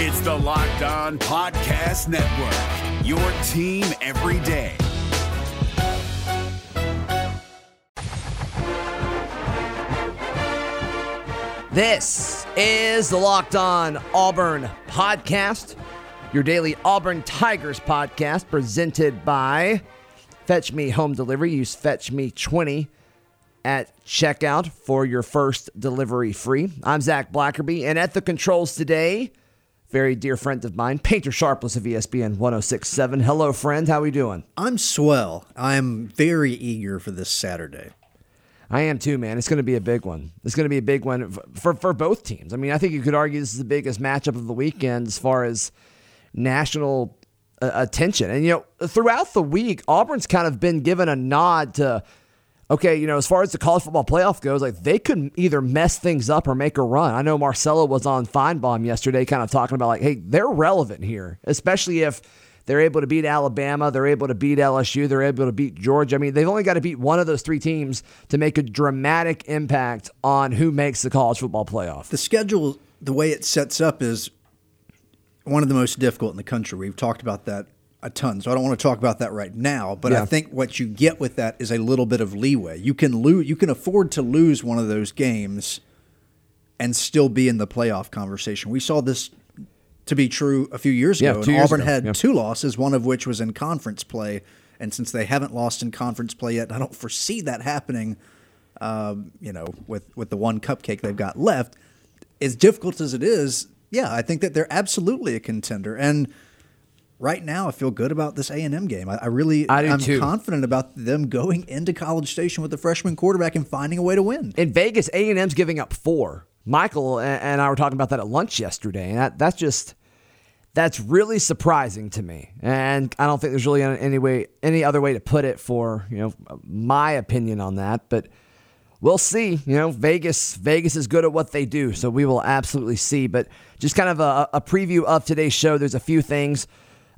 It's the Locked On Podcast Network, your team every day. This is the Locked On Auburn podcast, your daily Auburn Tigers podcast presented by Fetch Me Home Delivery. Use Fetch Me 20 at checkout for your first delivery free. I'm Zac Blackerby, and at the controls today, very dear friend of mine, Painter Sharpless of ESPN 1067. Hello, friend. How are we doing? I'm swell. I'm very eager for this Saturday. I am too, man. It's going to be a big one. It's going to be a big one for, for both teams. I mean, I think you could argue this is the biggest matchup of the weekend as far as national uh, attention. And, you know, throughout the week, Auburn's kind of been given a nod to, okay, you know, as far as the college football playoff goes, like they could either mess things up or make a run. I know Marcelo was on Finebaum yesterday kind of talking about, like, hey, they're relevant here, especially if they're able to beat Alabama. They're able to beat LSU. They're able to beat Georgia. I mean, they've only got to beat one of those three teams to make a dramatic impact on who makes the college football playoff. The schedule, the way it sets up, is one of the most difficult in the country. We've talked about that a ton, so I don't want to talk about that right now. But Yeah. I think what you get with that is a little bit of leeway. You can lose. You can afford to lose one of those games and still be in the playoff conversation. We saw this to be true a few years Yeah, ago. and years Auburn ago. had Yeah. two losses, one of which was in conference play. And since they haven't lost in conference play yet, I don't foresee that happening. Um, you know, with with the one cupcake they've got left, as difficult as it is, yeah, I think that they're absolutely a contender. And right now, I feel good about this A and M game. I, I really, I am confident about them going into College Station with the freshman quarterback and finding a way to win. In Vegas, A and M's giving up four. Michael and and I were talking about that at lunch yesterday, and that, that's just that's really surprising to me. And I don't think there's really any way, any other way to put it for you know my opinion on that. But we'll see. You know, Vegas, Vegas is good at what they do, so we will absolutely see. But just kind of a, a preview of today's show. There's a few things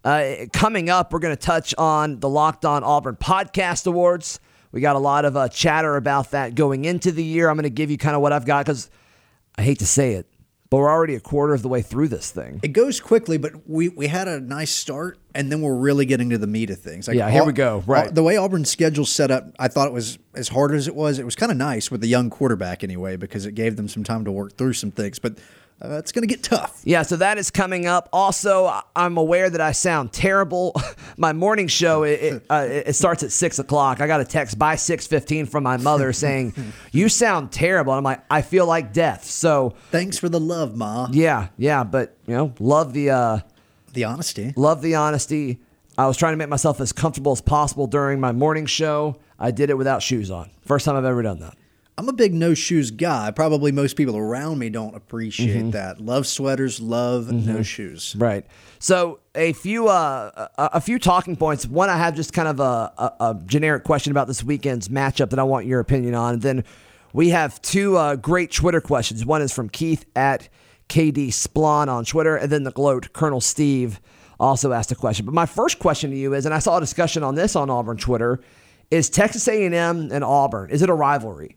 uh, coming up. We're going to touch on the Locked On Auburn Podcast Awards. We got a lot of uh, chatter about that going into the year. I'm going to give you kind of what I've got because I hate to say it, but we're already a quarter of the way through this thing. It goes quickly, but we, we had a nice start, and then we're really getting to the meat of things. Like Yeah, here we go. Right. The way Auburn's schedule set up, I thought it was as hard as it was. It was kind of nice with the young quarterback anyway, because it gave them some time to work through some things. But uh, it's going to get tough. Yeah, so that is coming up. Also, I'm aware that I sound terrible. My morning show it it, uh, it starts at six o'clock. I got a text by six fifteen from my mother saying, "You sound terrible." And I'm like, "I feel like death." So Thanks for the love, Ma. yeah, yeah, but you know, love the uh, The honesty. love the honesty. I was trying to make myself as comfortable as possible during my morning show. I did it without shoes on. First time I've ever done that. I'm a big no shoes guy. Probably most people around me don't appreciate Mm-hmm. that. Love sweaters, love no shoes. Right. So a few uh, a, a few talking points. One, I have just kind of a, a, a generic question about this weekend's matchup that I want your opinion on. And then we have two uh, great Twitter questions. One is from Keith at KD Splon on Twitter, and then the gloat Colonel Steve also asked a question. But my first question to you is, and I saw a discussion on this on Auburn Twitter, is Texas A&M and Auburn is it a rivalry?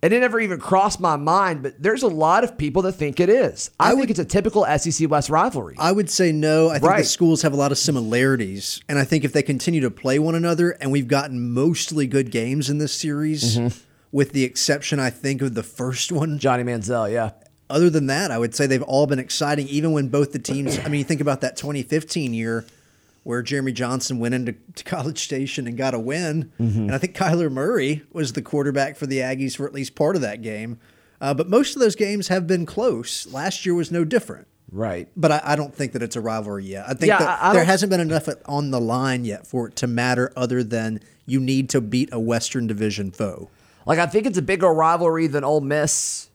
It never even crossed my mind, but there's a lot of people that think it is. I, think it's a typical SEC West rivalry. I would say no. I think Right. the schools have a lot of similarities, and I think if they continue to play one another, and we've gotten mostly good games in this series, Mm-hmm. with the exception, I think, of the first one. Johnny Manziel, yeah. Other than that, I would say they've all been exciting, even when both the teams. I mean, you think about that 2015 year where Jeremy Johnson went into to College Station and got a win, Mm-hmm. and I think Kyler Murray was the quarterback for the Aggies for at least part of that game. Uh, but most of those games have been close. Last year was no different. Right. But I, I don't think that it's a rivalry yet. I think Yeah, that I- I there hasn't been enough on the line yet for it to matter other than you need to beat a Western Division foe. Like I think it's a bigger rivalry than Ole Miss,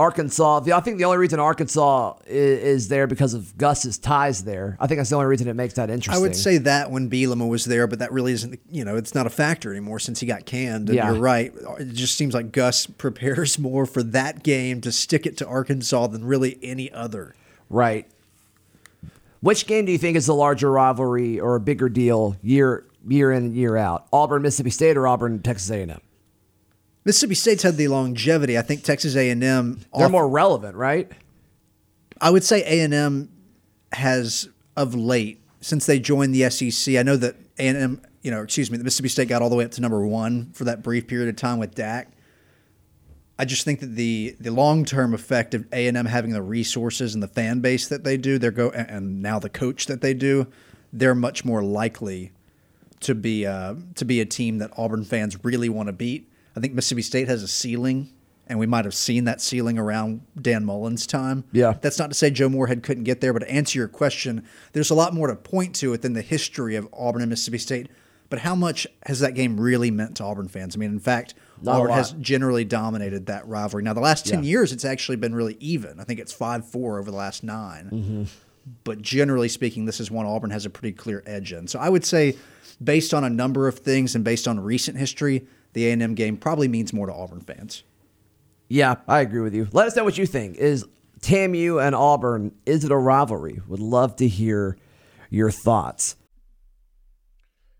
Arkansas. The- I think the only reason Arkansas is, is there because of Gus's ties there. I think that's the only reason it makes that interesting. I would say that when Bielema was there, but that really isn't, you know, it's not a factor anymore since he got canned. And Yeah. you're right. It just seems like Gus prepares more for that game to stick it to Arkansas than really any other. right. Which game do you think is the larger rivalry or a bigger deal year year in and year out? Auburn, Mississippi State, or Auburn, Texas A&M? Mississippi State's had the longevity. I think Texas A&M They're off- more relevant, right? I would say A and M has of late since they joined the SEC. I know that A and M, you know, excuse me, the Mississippi State got all the way up to number one for that brief period of time with Dak. I just think that the the long term effect of A and M having the resources and the fan base that they do, they're go and now the coach that they do, they're much more likely to be uh, to be a team that Auburn fans really want to beat. I think Mississippi State has a ceiling, and we might have seen that ceiling around Dan Mullen's time. Yeah. that's not to say Joe Moorhead couldn't get there, but to answer your question, there's a lot more to point to it than the history of Auburn and Mississippi State. But how much has that game really meant to Auburn fans? I mean, in fact, Not Auburn has generally dominated that rivalry. Now, the last 10 Yeah. years, it's actually been really even. I think it's 5 4 over the last 9 Mm-hmm. But generally speaking, this is one Auburn has a pretty clear edge in. So I would say, based on a number of things and based on recent history, the A&M game probably means more to Auburn fans. Yeah, I agree with you. Let us know what you think. Is TAMU and Auburn, is it a rivalry? Would love to hear your thoughts.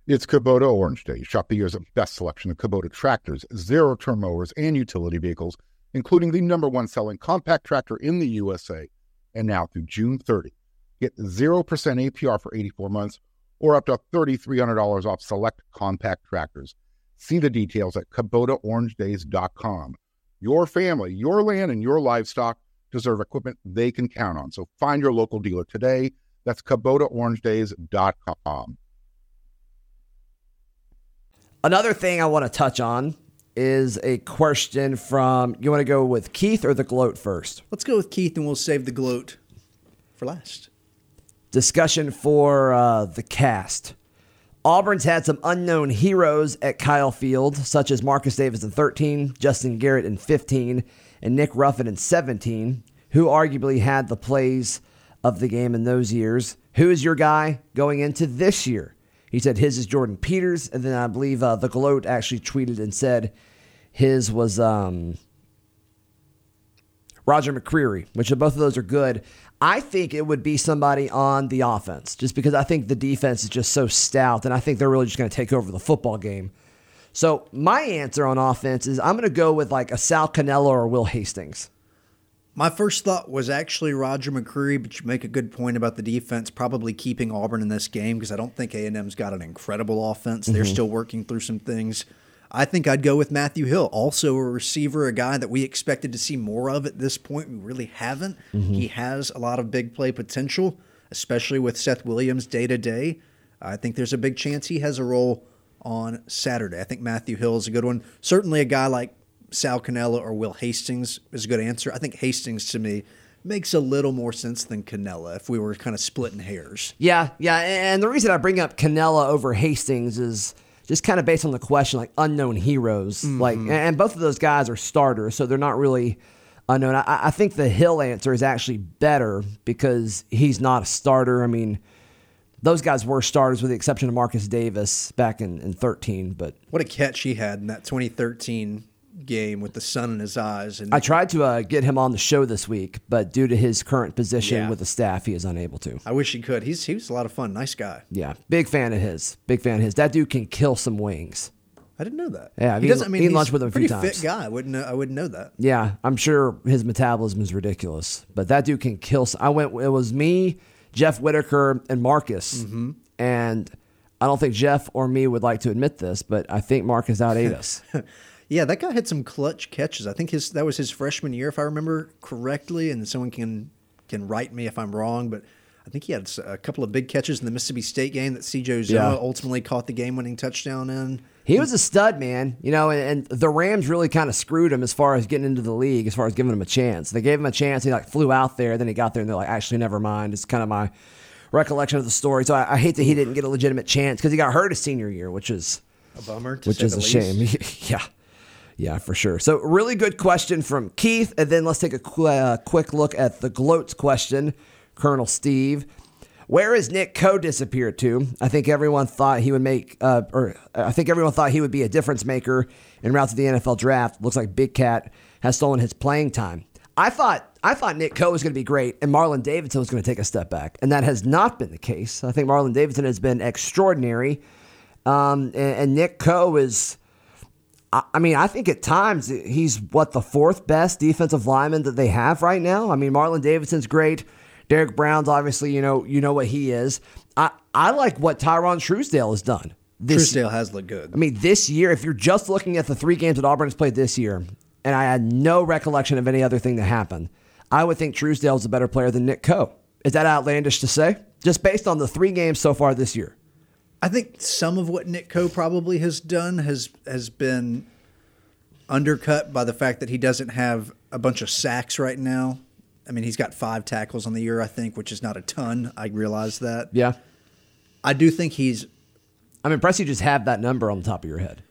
It's Kubota Orange Day. Shop the year's best selection of Kubota tractors, zero turn mowers, and utility vehicles, including the number one selling compact tractor in the USA. And now through June 30, get 0% APR for 84 months or up to $3,300 off select compact tractors. See the details at KubotaOrangeDays.com. Your family, your land, and your livestock deserve equipment they can count on. So find your local dealer today. That's KubotaOrangeDays.com. Another thing I want to touch on is a question from you want to go with Keith or the gloat first? Let's go with Keith and we'll save the gloat for last. Discussion for uh, the cast. Auburn's had some unknown heroes at Kyle Field, such as Marcus Davis in 13, Justin Garrett in 15, and Nick Ruffin in 17, who arguably had the plays of the game in those years. Who is your guy going into this year? He said his is Jordyn Peters, and then I believe uh, the Gloat actually tweeted and said his was um, Roger McCreary, which both of those are good. I think it would be somebody on the offense, just because I think the defense is just so stout, and I think they're really just going to take over the football game. So my answer on offense is I'm going to go with like a Sal Cannella or Will Hastings. My first thought was actually Roger McCreary, but you make a good point about the defense probably keeping Auburn in this game because I don't think A&M's got an incredible offense. They're mm-hmm. still working through some things. I think I'd go with Matthew Hill, also a receiver, a guy that we expected to see more of at this point. We really haven't. Mm-hmm. He has a lot of big play potential, especially with Seth Williams day to day. I think there's a big chance he has a role on Saturday. I think Matthew Hill is a good one. Certainly a guy like Sal Cannella or Will Hastings is a good answer. I think Hastings to me makes a little more sense than Cannella if we were kind of splitting hairs. Yeah, yeah, and the reason I bring up Cannella over Hastings is just kind of based on the question, like unknown heroes, like, mm-hmm. and both of those guys are starters, so they're not really unknown. I, I think the Hill answer is actually better because he's not a starter. I mean, those guys were starters with the exception of Marcus Davis back in, in 13, but What a catch he had in that 2013 game with the sun in his eyes. And I tried to uh, get him on the show this week, but due to his current position Yeah. with the staff, he is unable to. I wish he could. He's he was a lot of fun. Nice guy. Yeah, big fan of his. Big fan of his. That dude can kill some wings. I didn't know that. Yeah, I've he eaten- doesn't. I mean, eaten he's lunch with him a few pretty times. fit guy. I wouldn't. Know, I wouldn't know that. Yeah, I'm sure his metabolism is ridiculous, but that dude can kill. I went. It was me, Jeff Whitaker, and Marcus, Mm-hmm. and I don't think Jeff or me would like to admit this, but I think Marcus outate us. Yeah, that guy had some clutch catches. I think his that was his freshman year, if I remember correctly. And someone can can write me if I'm wrong, but I think he had a couple of big catches in the Mississippi State game that C.J. Uzomah Yeah. ultimately caught the game-winning touchdown in. He was a stud, man. You know, and, and the Rams really kind of screwed him as far as getting into the league, as far as giving him a chance. They gave him a chance. He like flew out there, then he got there, and they're like, actually, never mind. It's kind of my recollection of the story. So I, I hate that he didn't get a legitimate chance because he got hurt his senior year, which is A bummer, to which is a least. shame. yeah, yeah, for sure. So really good question from Keith, and then let's take a qu- uh, quick look at the gloats question, Colonel Steve. Where has Nick Coe disappeared to? I think everyone thought he would make, uh, or I think everyone thought he would be a difference maker in route to the NFL draft. Looks like Big Cat has stolen his playing time. I thought I thought Nick Coe was going to be great, and Marlon Davidson was going to take a step back, and that has not been the case. I think Marlon Davidson has been extraordinary, um, and, and Nick Coe is. I mean, I think at times he's what the fourth best defensive lineman that they have right now. I mean, Marlon Davidson's great. Derrick Brown's obviously, you know, you know what he is. I, I like what Tyrone Truesdale has done. This, Truesdale has looked good. I mean, this year, if you're just looking at the three games that Auburn has played this year, and I had no recollection of any other thing that happened, I would think Truesdale's a better player than Nick Coe. Is that outlandish to say? Just based on the three games so far this year. I think some of what Nick Coe probably has done has has been undercut by the fact that he doesn't have a bunch of sacks right now. I mean, he's got five tackles on the year, I think, which is not a ton. I realize that. Yeah. I do think he's. I'm impressed you just have that number on the top of your head.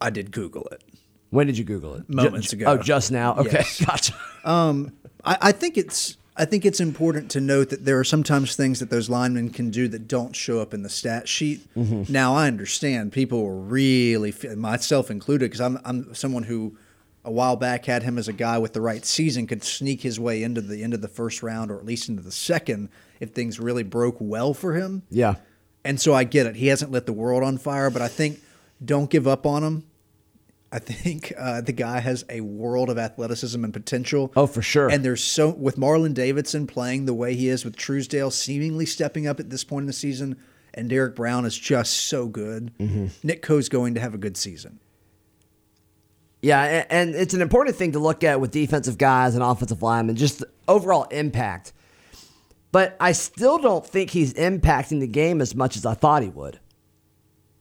I did Google it. When did you Google it? Moments ago. Oh, just now. Okay, Yes. gotcha. Um, I, I think it's I think it's important to note that there are sometimes things that those linemen can do that don't show up in the stat sheet. Mm-hmm. Now I understand people were really myself included because I'm I'm someone who a while back had him as a guy with the right season could sneak his way into the end of the first round or at least into the second if things really broke well for him. Yeah. And so I get it. He hasn't lit the world on fire, but I think don't give up on him. I think uh, the guy has a world of athleticism and potential. Oh, for sure. And there's so with Marlon Davidson playing the way he is, with Truesdale seemingly stepping up at this point in the season, and Derrick Brown is just so good. Mm-hmm. Nick Coe's going to have a good season. Yeah, and it's an important thing to look at with defensive guys and offensive linemen, just the overall impact. But I still don't think he's impacting the game as much as I thought he would.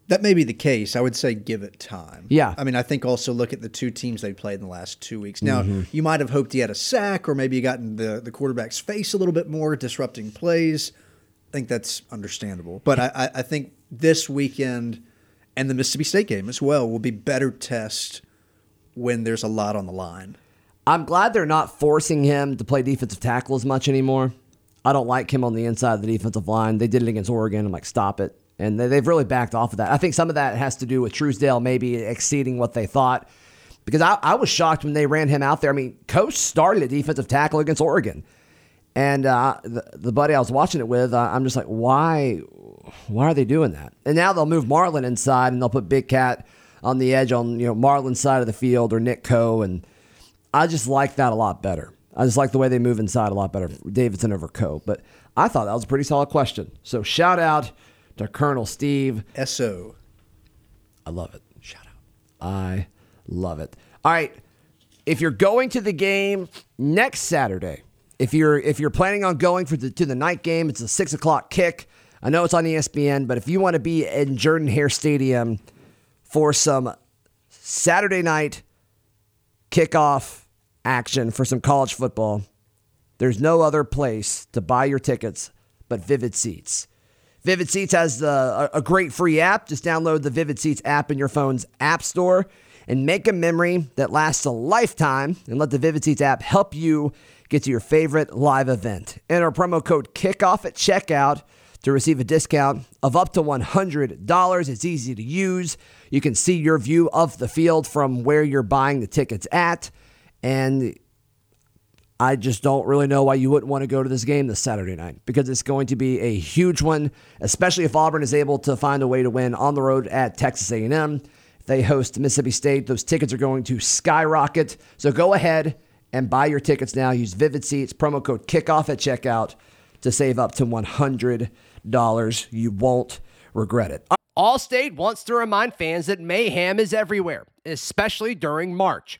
That may be the case. I would say give it time. Yeah. I mean, I think also look at the two teams they played in the last two weeks. Now, Mm-hmm. you might have hoped he had a sack or maybe you got in the, the quarterback's face a little bit more, disrupting plays. I think that's understandable. But I, I, I think this weekend and the Mississippi State game as well will be better test when there's a lot on the line. I'm glad they're not forcing him to play defensive tackle as much anymore. I don't like him on the inside of the defensive line. They did it against Oregon. I'm like, stop it. And they- they've really backed off of that. I think some of that has to do with Truesdale maybe exceeding what they thought. Because I, I was shocked when they ran him out there. I mean, Coach started a defensive tackle against Oregon. And uh, the, the buddy I was watching it with, uh, I'm just like, why, why are they doing that? And now they'll move Marlon inside and they'll put Big Cat on the edge on you know Marlon's side of the field or Nick Coe, and I just like that a lot better. I just like the way they move inside a lot better, Davidson over Coe. But I thought that was a pretty solid question. So shout out to Colonel Steve. SO. I love it. Shout out. I love it. All right. If you're going to the game next Saturday, if you're if you're planning on going for the to the night game, it's a six o'clock kick. I know it's on ESPN, but if you want to be in Jordan Hare Stadium for some Saturday night kickoff action for some college football, there's no other place to buy your tickets but Vivid Seats. Vivid Seats has a, a great free app. Just download the Vivid Seats app in your phone's app store and make a memory that lasts a lifetime and let the Vivid Seats app help you get to your favorite live event. Enter promo code KICKOFF at checkout to receive a discount of up to $100. It's easy to use. You can see your view of the field from where you're buying the tickets at. And I just don't really know why you wouldn't want to go to this game this Saturday night because it's going to be a huge one, especially if Auburn is able to find a way to win on the road at Texas A&M. If they host Mississippi State, those tickets are going to skyrocket. So go ahead and buy your tickets now. Use Vivid Seats promo code Kickoff at checkout to save up to one hundred dollars. You won't regret it. Allstate wants to remind fans that mayhem is everywhere, especially during March.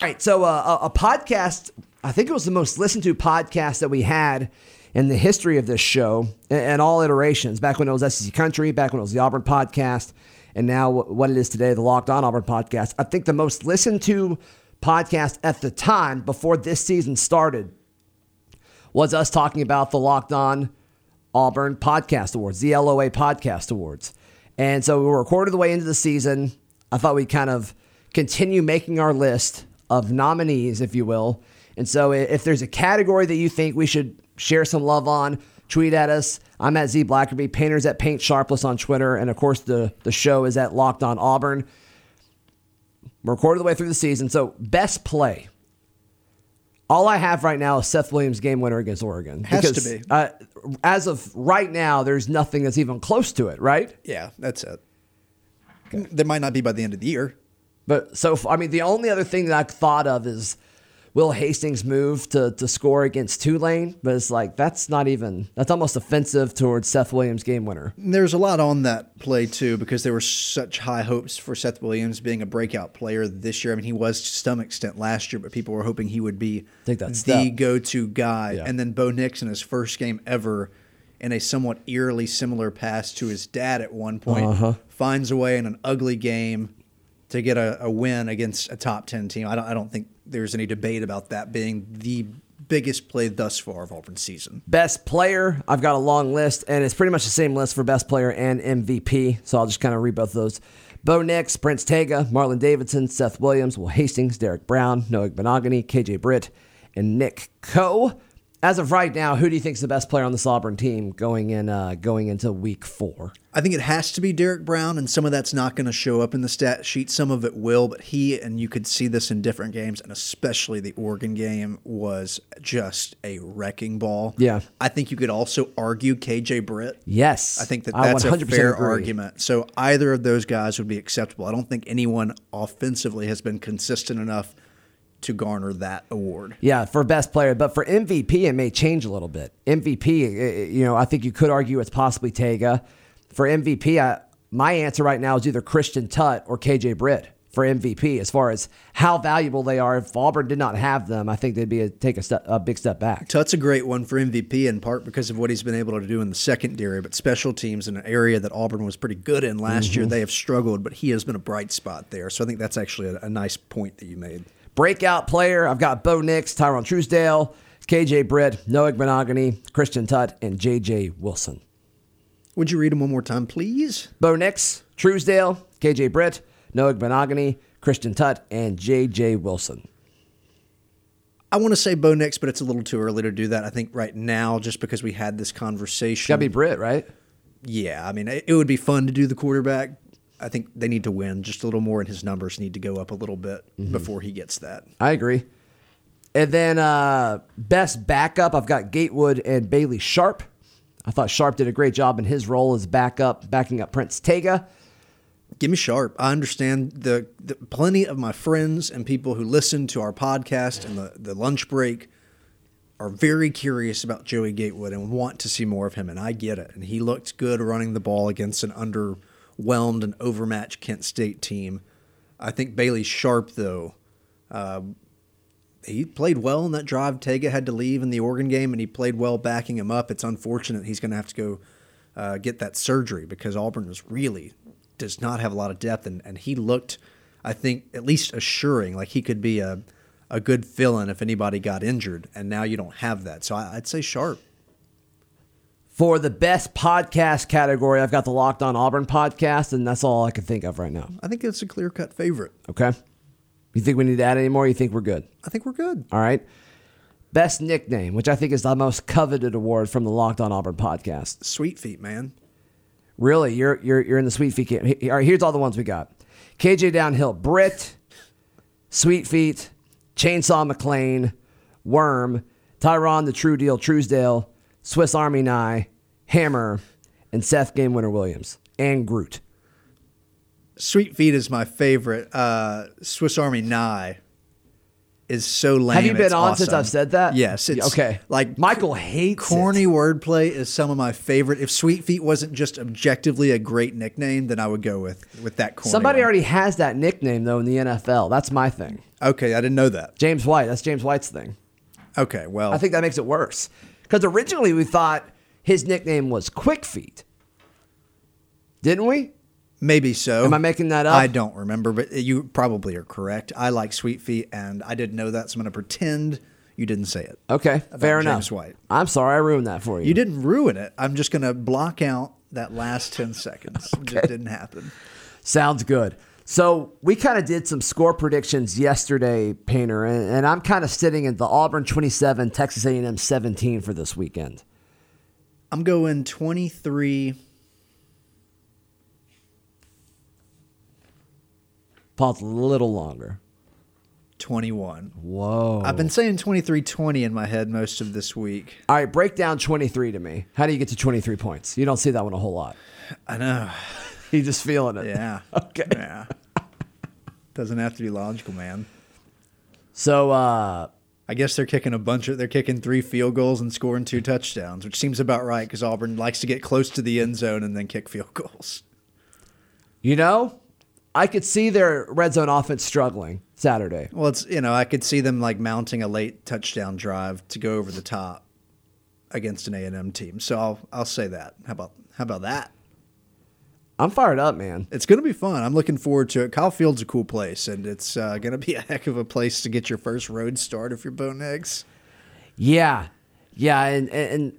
All right, so uh, a, a podcast, I think it was the most listened to podcast that we had in the history of this show and, and all iterations. Back when it was SEC Country, back when it was the Auburn podcast, and now what it is today, the Locked On Auburn podcast. I think the most listened to podcast at the time before this season started was us talking about the Locked On Auburn Podcast Awards, the LOA Podcast Awards. And so we were a quarter of the way into the season. I thought we'd kind of continue making our list of nominees, if you will. And so if there's a category that you think we should share some love on, tweet at us. I'm at Z Blackerby, painters at Paint Sharpless on Twitter, and of course the the show is at Locked On Auburn. We're quarter of the way through the season, so best play. All I have right now is Seth Williams game winner against Oregon. Has to be. Uh, as of right now, there's nothing that's even close to it, right? Yeah, that's it. There might not be by the end of the year. But so I mean, the only other thing that I've thought of is Will Hastings move to to score against Tulane, but it's like that's not even that's almost offensive towards Seth Williams game winner. There's a lot on that play too because there were such high hopes for Seth Williams being a breakout player this year. I mean, he was to some extent last year, but people were hoping he would be the go-to guy. Yeah. And then Bo Nix in his first game ever, in a somewhat eerily similar pass to his dad at one point, Uh-huh. finds a way in an ugly game to get a, a win against a top ten team. I don't. I don't think there's any debate about that being the biggest play thus far of Auburn's season. Best player, I've got a long list, and it's pretty much the same list for best player and MVP. So I'll just kind of read both of those. Bo Nix, Prince Tega, Marlon Davidson, Seth Williams, Will Hastings, Derrick Brown, Noah Igbinoghene, KJ Britt, and Nick Coe. As of right now, who do you think is the best player on this Auburn team going in uh, going into week four? I think it has to be Derrick Brown, and some of that's not going to show up in the stat sheet. Some of it will, but he, and you could see this in different games, and especially the Oregon game, was just a wrecking ball. Yeah. I think you could also argue KJ Britt. Yes, I think that that's a 100% fair agree. argument. So either of those guys would be acceptable. I don't think anyone offensively has been consistent enough to garner that award. Yeah, for best player, but for MVP, it may change a little bit. MVP, eh, you know, I think you could argue it's possibly Tega. For MVP, I, my answer right now is either Christian Tutt or KJ Britt for MVP. As far as how valuable they are, if Auburn did not have them, I think they'd be a, take a step, a big step back. Tutt's a great one for MVP in part because of what he's been able to do in the secondary, but special teams in an area that Auburn was pretty good in last year, they have struggled, but he has been a bright spot there. So I think that's actually a, a nice point that you made. Breakout player, I've got Bo Nix, Tyrone Truesdale, KJ Britt, Noah Igbinoghene, Christian Tutt, and JJ Wilson. Would you read them one more time, please? Bo Nix, Truesdale, KJ Britt, Noah Igbinoghene, Christian Tutt, and JJ Wilson. I want to say Bo Nix, but it's a little too early to do that. I think right now, just because we had this conversation. Gotta be Britt, right? yeah, I mean, it would be fun to do the quarterback. I think they need to win just a little more, and his numbers need to go up a little bit before he gets that. I agree. And then uh, best backup, I've got Gatewood and Bailey Sharp. I thought Sharp did a great job in his role as backup, backing up Prince Tega. Give me sharp. I understand the, the plenty of my friends and people who listen to our podcast and the, the lunch break are very curious about Joey Gatewood and want to see more of him, and I get it. And he looked good running the ball against an underwhelmed and overmatched Kent State team. I think Bailey Sharp, though, uh, he played well in that drive. Tega had to leave in the Oregon game, and he played well backing him up. It's unfortunate he's going to have to go uh, get that surgery because Auburn was really does not have a lot of depth, and, and he looked, I think, at least assuring, like he could be a a good fill-in if anybody got injured, and now you don't have that. So I, I'd say Sharp. For the best podcast category, I've got the Locked On Auburn podcast, and that's all I can think of right now. I think it's a clear-cut favorite. Okay. You think we need to add any more? You think we're good? I think we're good. All right. Best nickname, which I think is the most coveted award from the Locked On Auburn podcast. Sweet feet, man. Really, you're you're you're in the sweet feet camp. All right, here's all the ones we got: KJ Downhill, Britt, Sweet Feet, Chainsaw McLean, Worm, Tyrone the True Deal Truesdale, Swiss Army Nye, Hammer, and Seth Game Winner Williams and Groot. Sweet feet is my favorite. Uh, Swiss Army Nye is so lame. Have you been on since awesome. I've said that? Yes. It's okay. Like Michael hates corny it. wordplay is some of my favorite. If Sweet Feet wasn't just objectively a great nickname, then I would go with with that corny. Somebody one. already has that nickname though in the NFL. That's my thing. Okay, I didn't know that. James White. That's James White's thing. Okay, well, I think that makes it worse. Because originally we thought his nickname was Quick Feet. Didn't we? maybe so. Am I making that up? I don't remember, but you probably are correct. I like Sweet Feet, and I didn't know that, so I'm going to pretend you didn't say it. Okay, fair enough. James White. I'm sorry I ruined that for you. You didn't ruin it. I'm just going to block out that last 10 seconds. It just didn't happen. Sounds good. So we kind of did some score predictions yesterday, Painter, and, and I'm kind of sitting at the Auburn 27, Texas A&M 17 for this weekend. I'm going 23. Pause a little longer. 21. Whoa. I've been saying 23 20 in my head most of this week. All right, break down 23 to me. How do you get to 23 points? You don't see that one a whole lot. I know. You just feeling it. Yeah. Okay. Yeah. Doesn't have to be logical, man. So, uh, I guess they're kicking a bunch of they're kicking three field goals and scoring two touchdowns, which seems about right because Auburn likes to get close to the end zone and then kick field goals. you know, I could see their red zone offense struggling Saturday. Well, it's you know I could see them like mounting a late touchdown drive to go over the top against an A and M team. So I'll I'll say that. How about how about that? I'm fired up, man. It's going to be fun. I'm looking forward to it. Kyle Field's a cool place, and it's uh, going to be a heck of a place to get your first road start if you're Bo. Yeah, yeah, and, and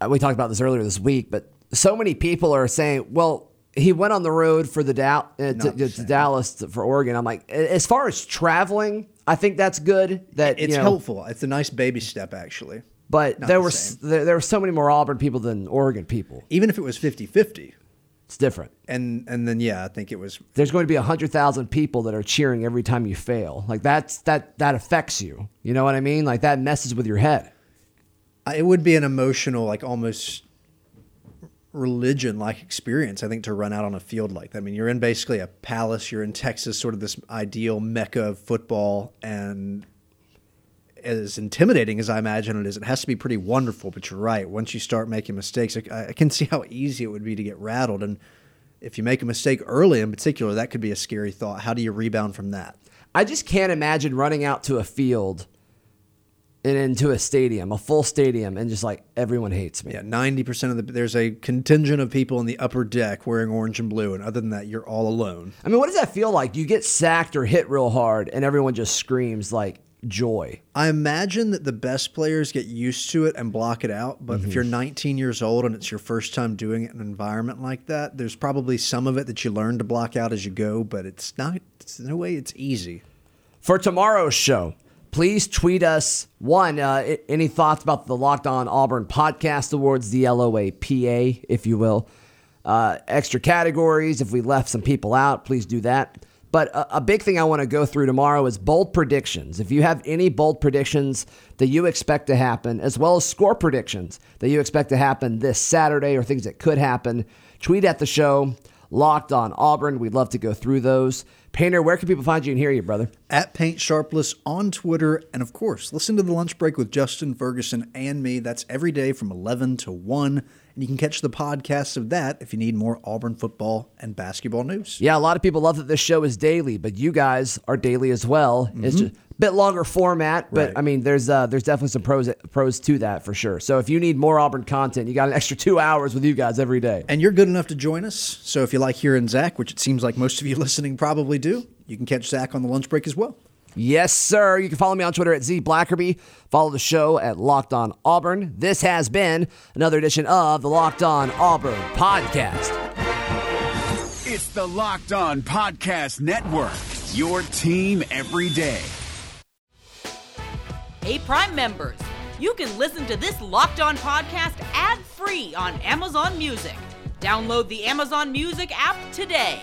and we talked about this earlier this week, but so many people are saying, well, he went on the road for the Dow- uh, to, to. Dallas to- for Oregon. I'm like, as far as traveling, I think that's good. That It's you know, helpful. It's a nice baby step, actually. but not there the were there, there were so many more Auburn people than Oregon people. Even if it was 50 50. It's different. And, and then, yeah, I think it was There's going to be hundred thousand people that are cheering every time you fail. Like that's that that affects you. You know what I mean? Like that messes with your head. I- it would be an emotional, like almost religion like experience, I think, to run out on a field like that. I mean, you're in basically a palace, you're in Texas, sort of this ideal mecca of football. And as intimidating as I imagine it is, it has to be pretty wonderful. But you're right. Once you start making mistakes, I, I can see how easy it would be to get rattled. And if you make a mistake early in particular, that could be a scary thought. How do you rebound from that? I just can't imagine running out to a field and into a stadium, a full stadium, and just like everyone hates me. Yeah, ninety percent of the there's a contingent of people in the upper deck wearing orange and blue, and other than that, you're all alone. I mean, what does that feel like? You get sacked or hit real hard, and everyone just screams like joy. I imagine that the best players get used to it and block it out. But if you're 19 years old and it's your first time doing it in an environment like that, there's probably some of it that you learn to block out as you go. But it's not. It's no way it's easy. For tomorrow's show, please tweet us one uh, any thoughts about the Locked On Auburn Podcast Awards, the LOAPA, if you will. Uh, extra categories. If we left some people out, please do that. But a, a big thing I want to go through tomorrow is bold predictions. If you have any bold predictions that you expect to happen, as well as score predictions that you expect to happen this Saturday or things that could happen, tweet at the show. Locked on Auburn. We'd love to go through those. Painter, where can people find you and hear you, brother? At Paint Sharpless on Twitter, and of course, listen to the lunch break with Justin Ferguson and me. That's every day from 11 to 1. And you can catch the podcast of that if you need more Auburn football and basketball news. Yeah, a lot of people love that this show is daily, but you guys are daily as well. It's just a bit longer format, but Right. I mean, there's uh, there's definitely some pros pros to that for sure. So if you need more Auburn content, you got an extra two hours with you guys every day. And you're good enough to join us. So if you like hearing Zac, which it seems like most of you listening probably do, you can catch Zac on the lunch break as well. Yes, sir. You can follow me on Twitter at Z Blackerby. Follow the show at Locked On Auburn. This has been another edition of the Locked On Auburn podcast. It's the Locked On Podcast Network, your team every day. Hey, Prime members, you can listen to this Locked On podcast ad free on Amazon Music. Download the Amazon Music app today.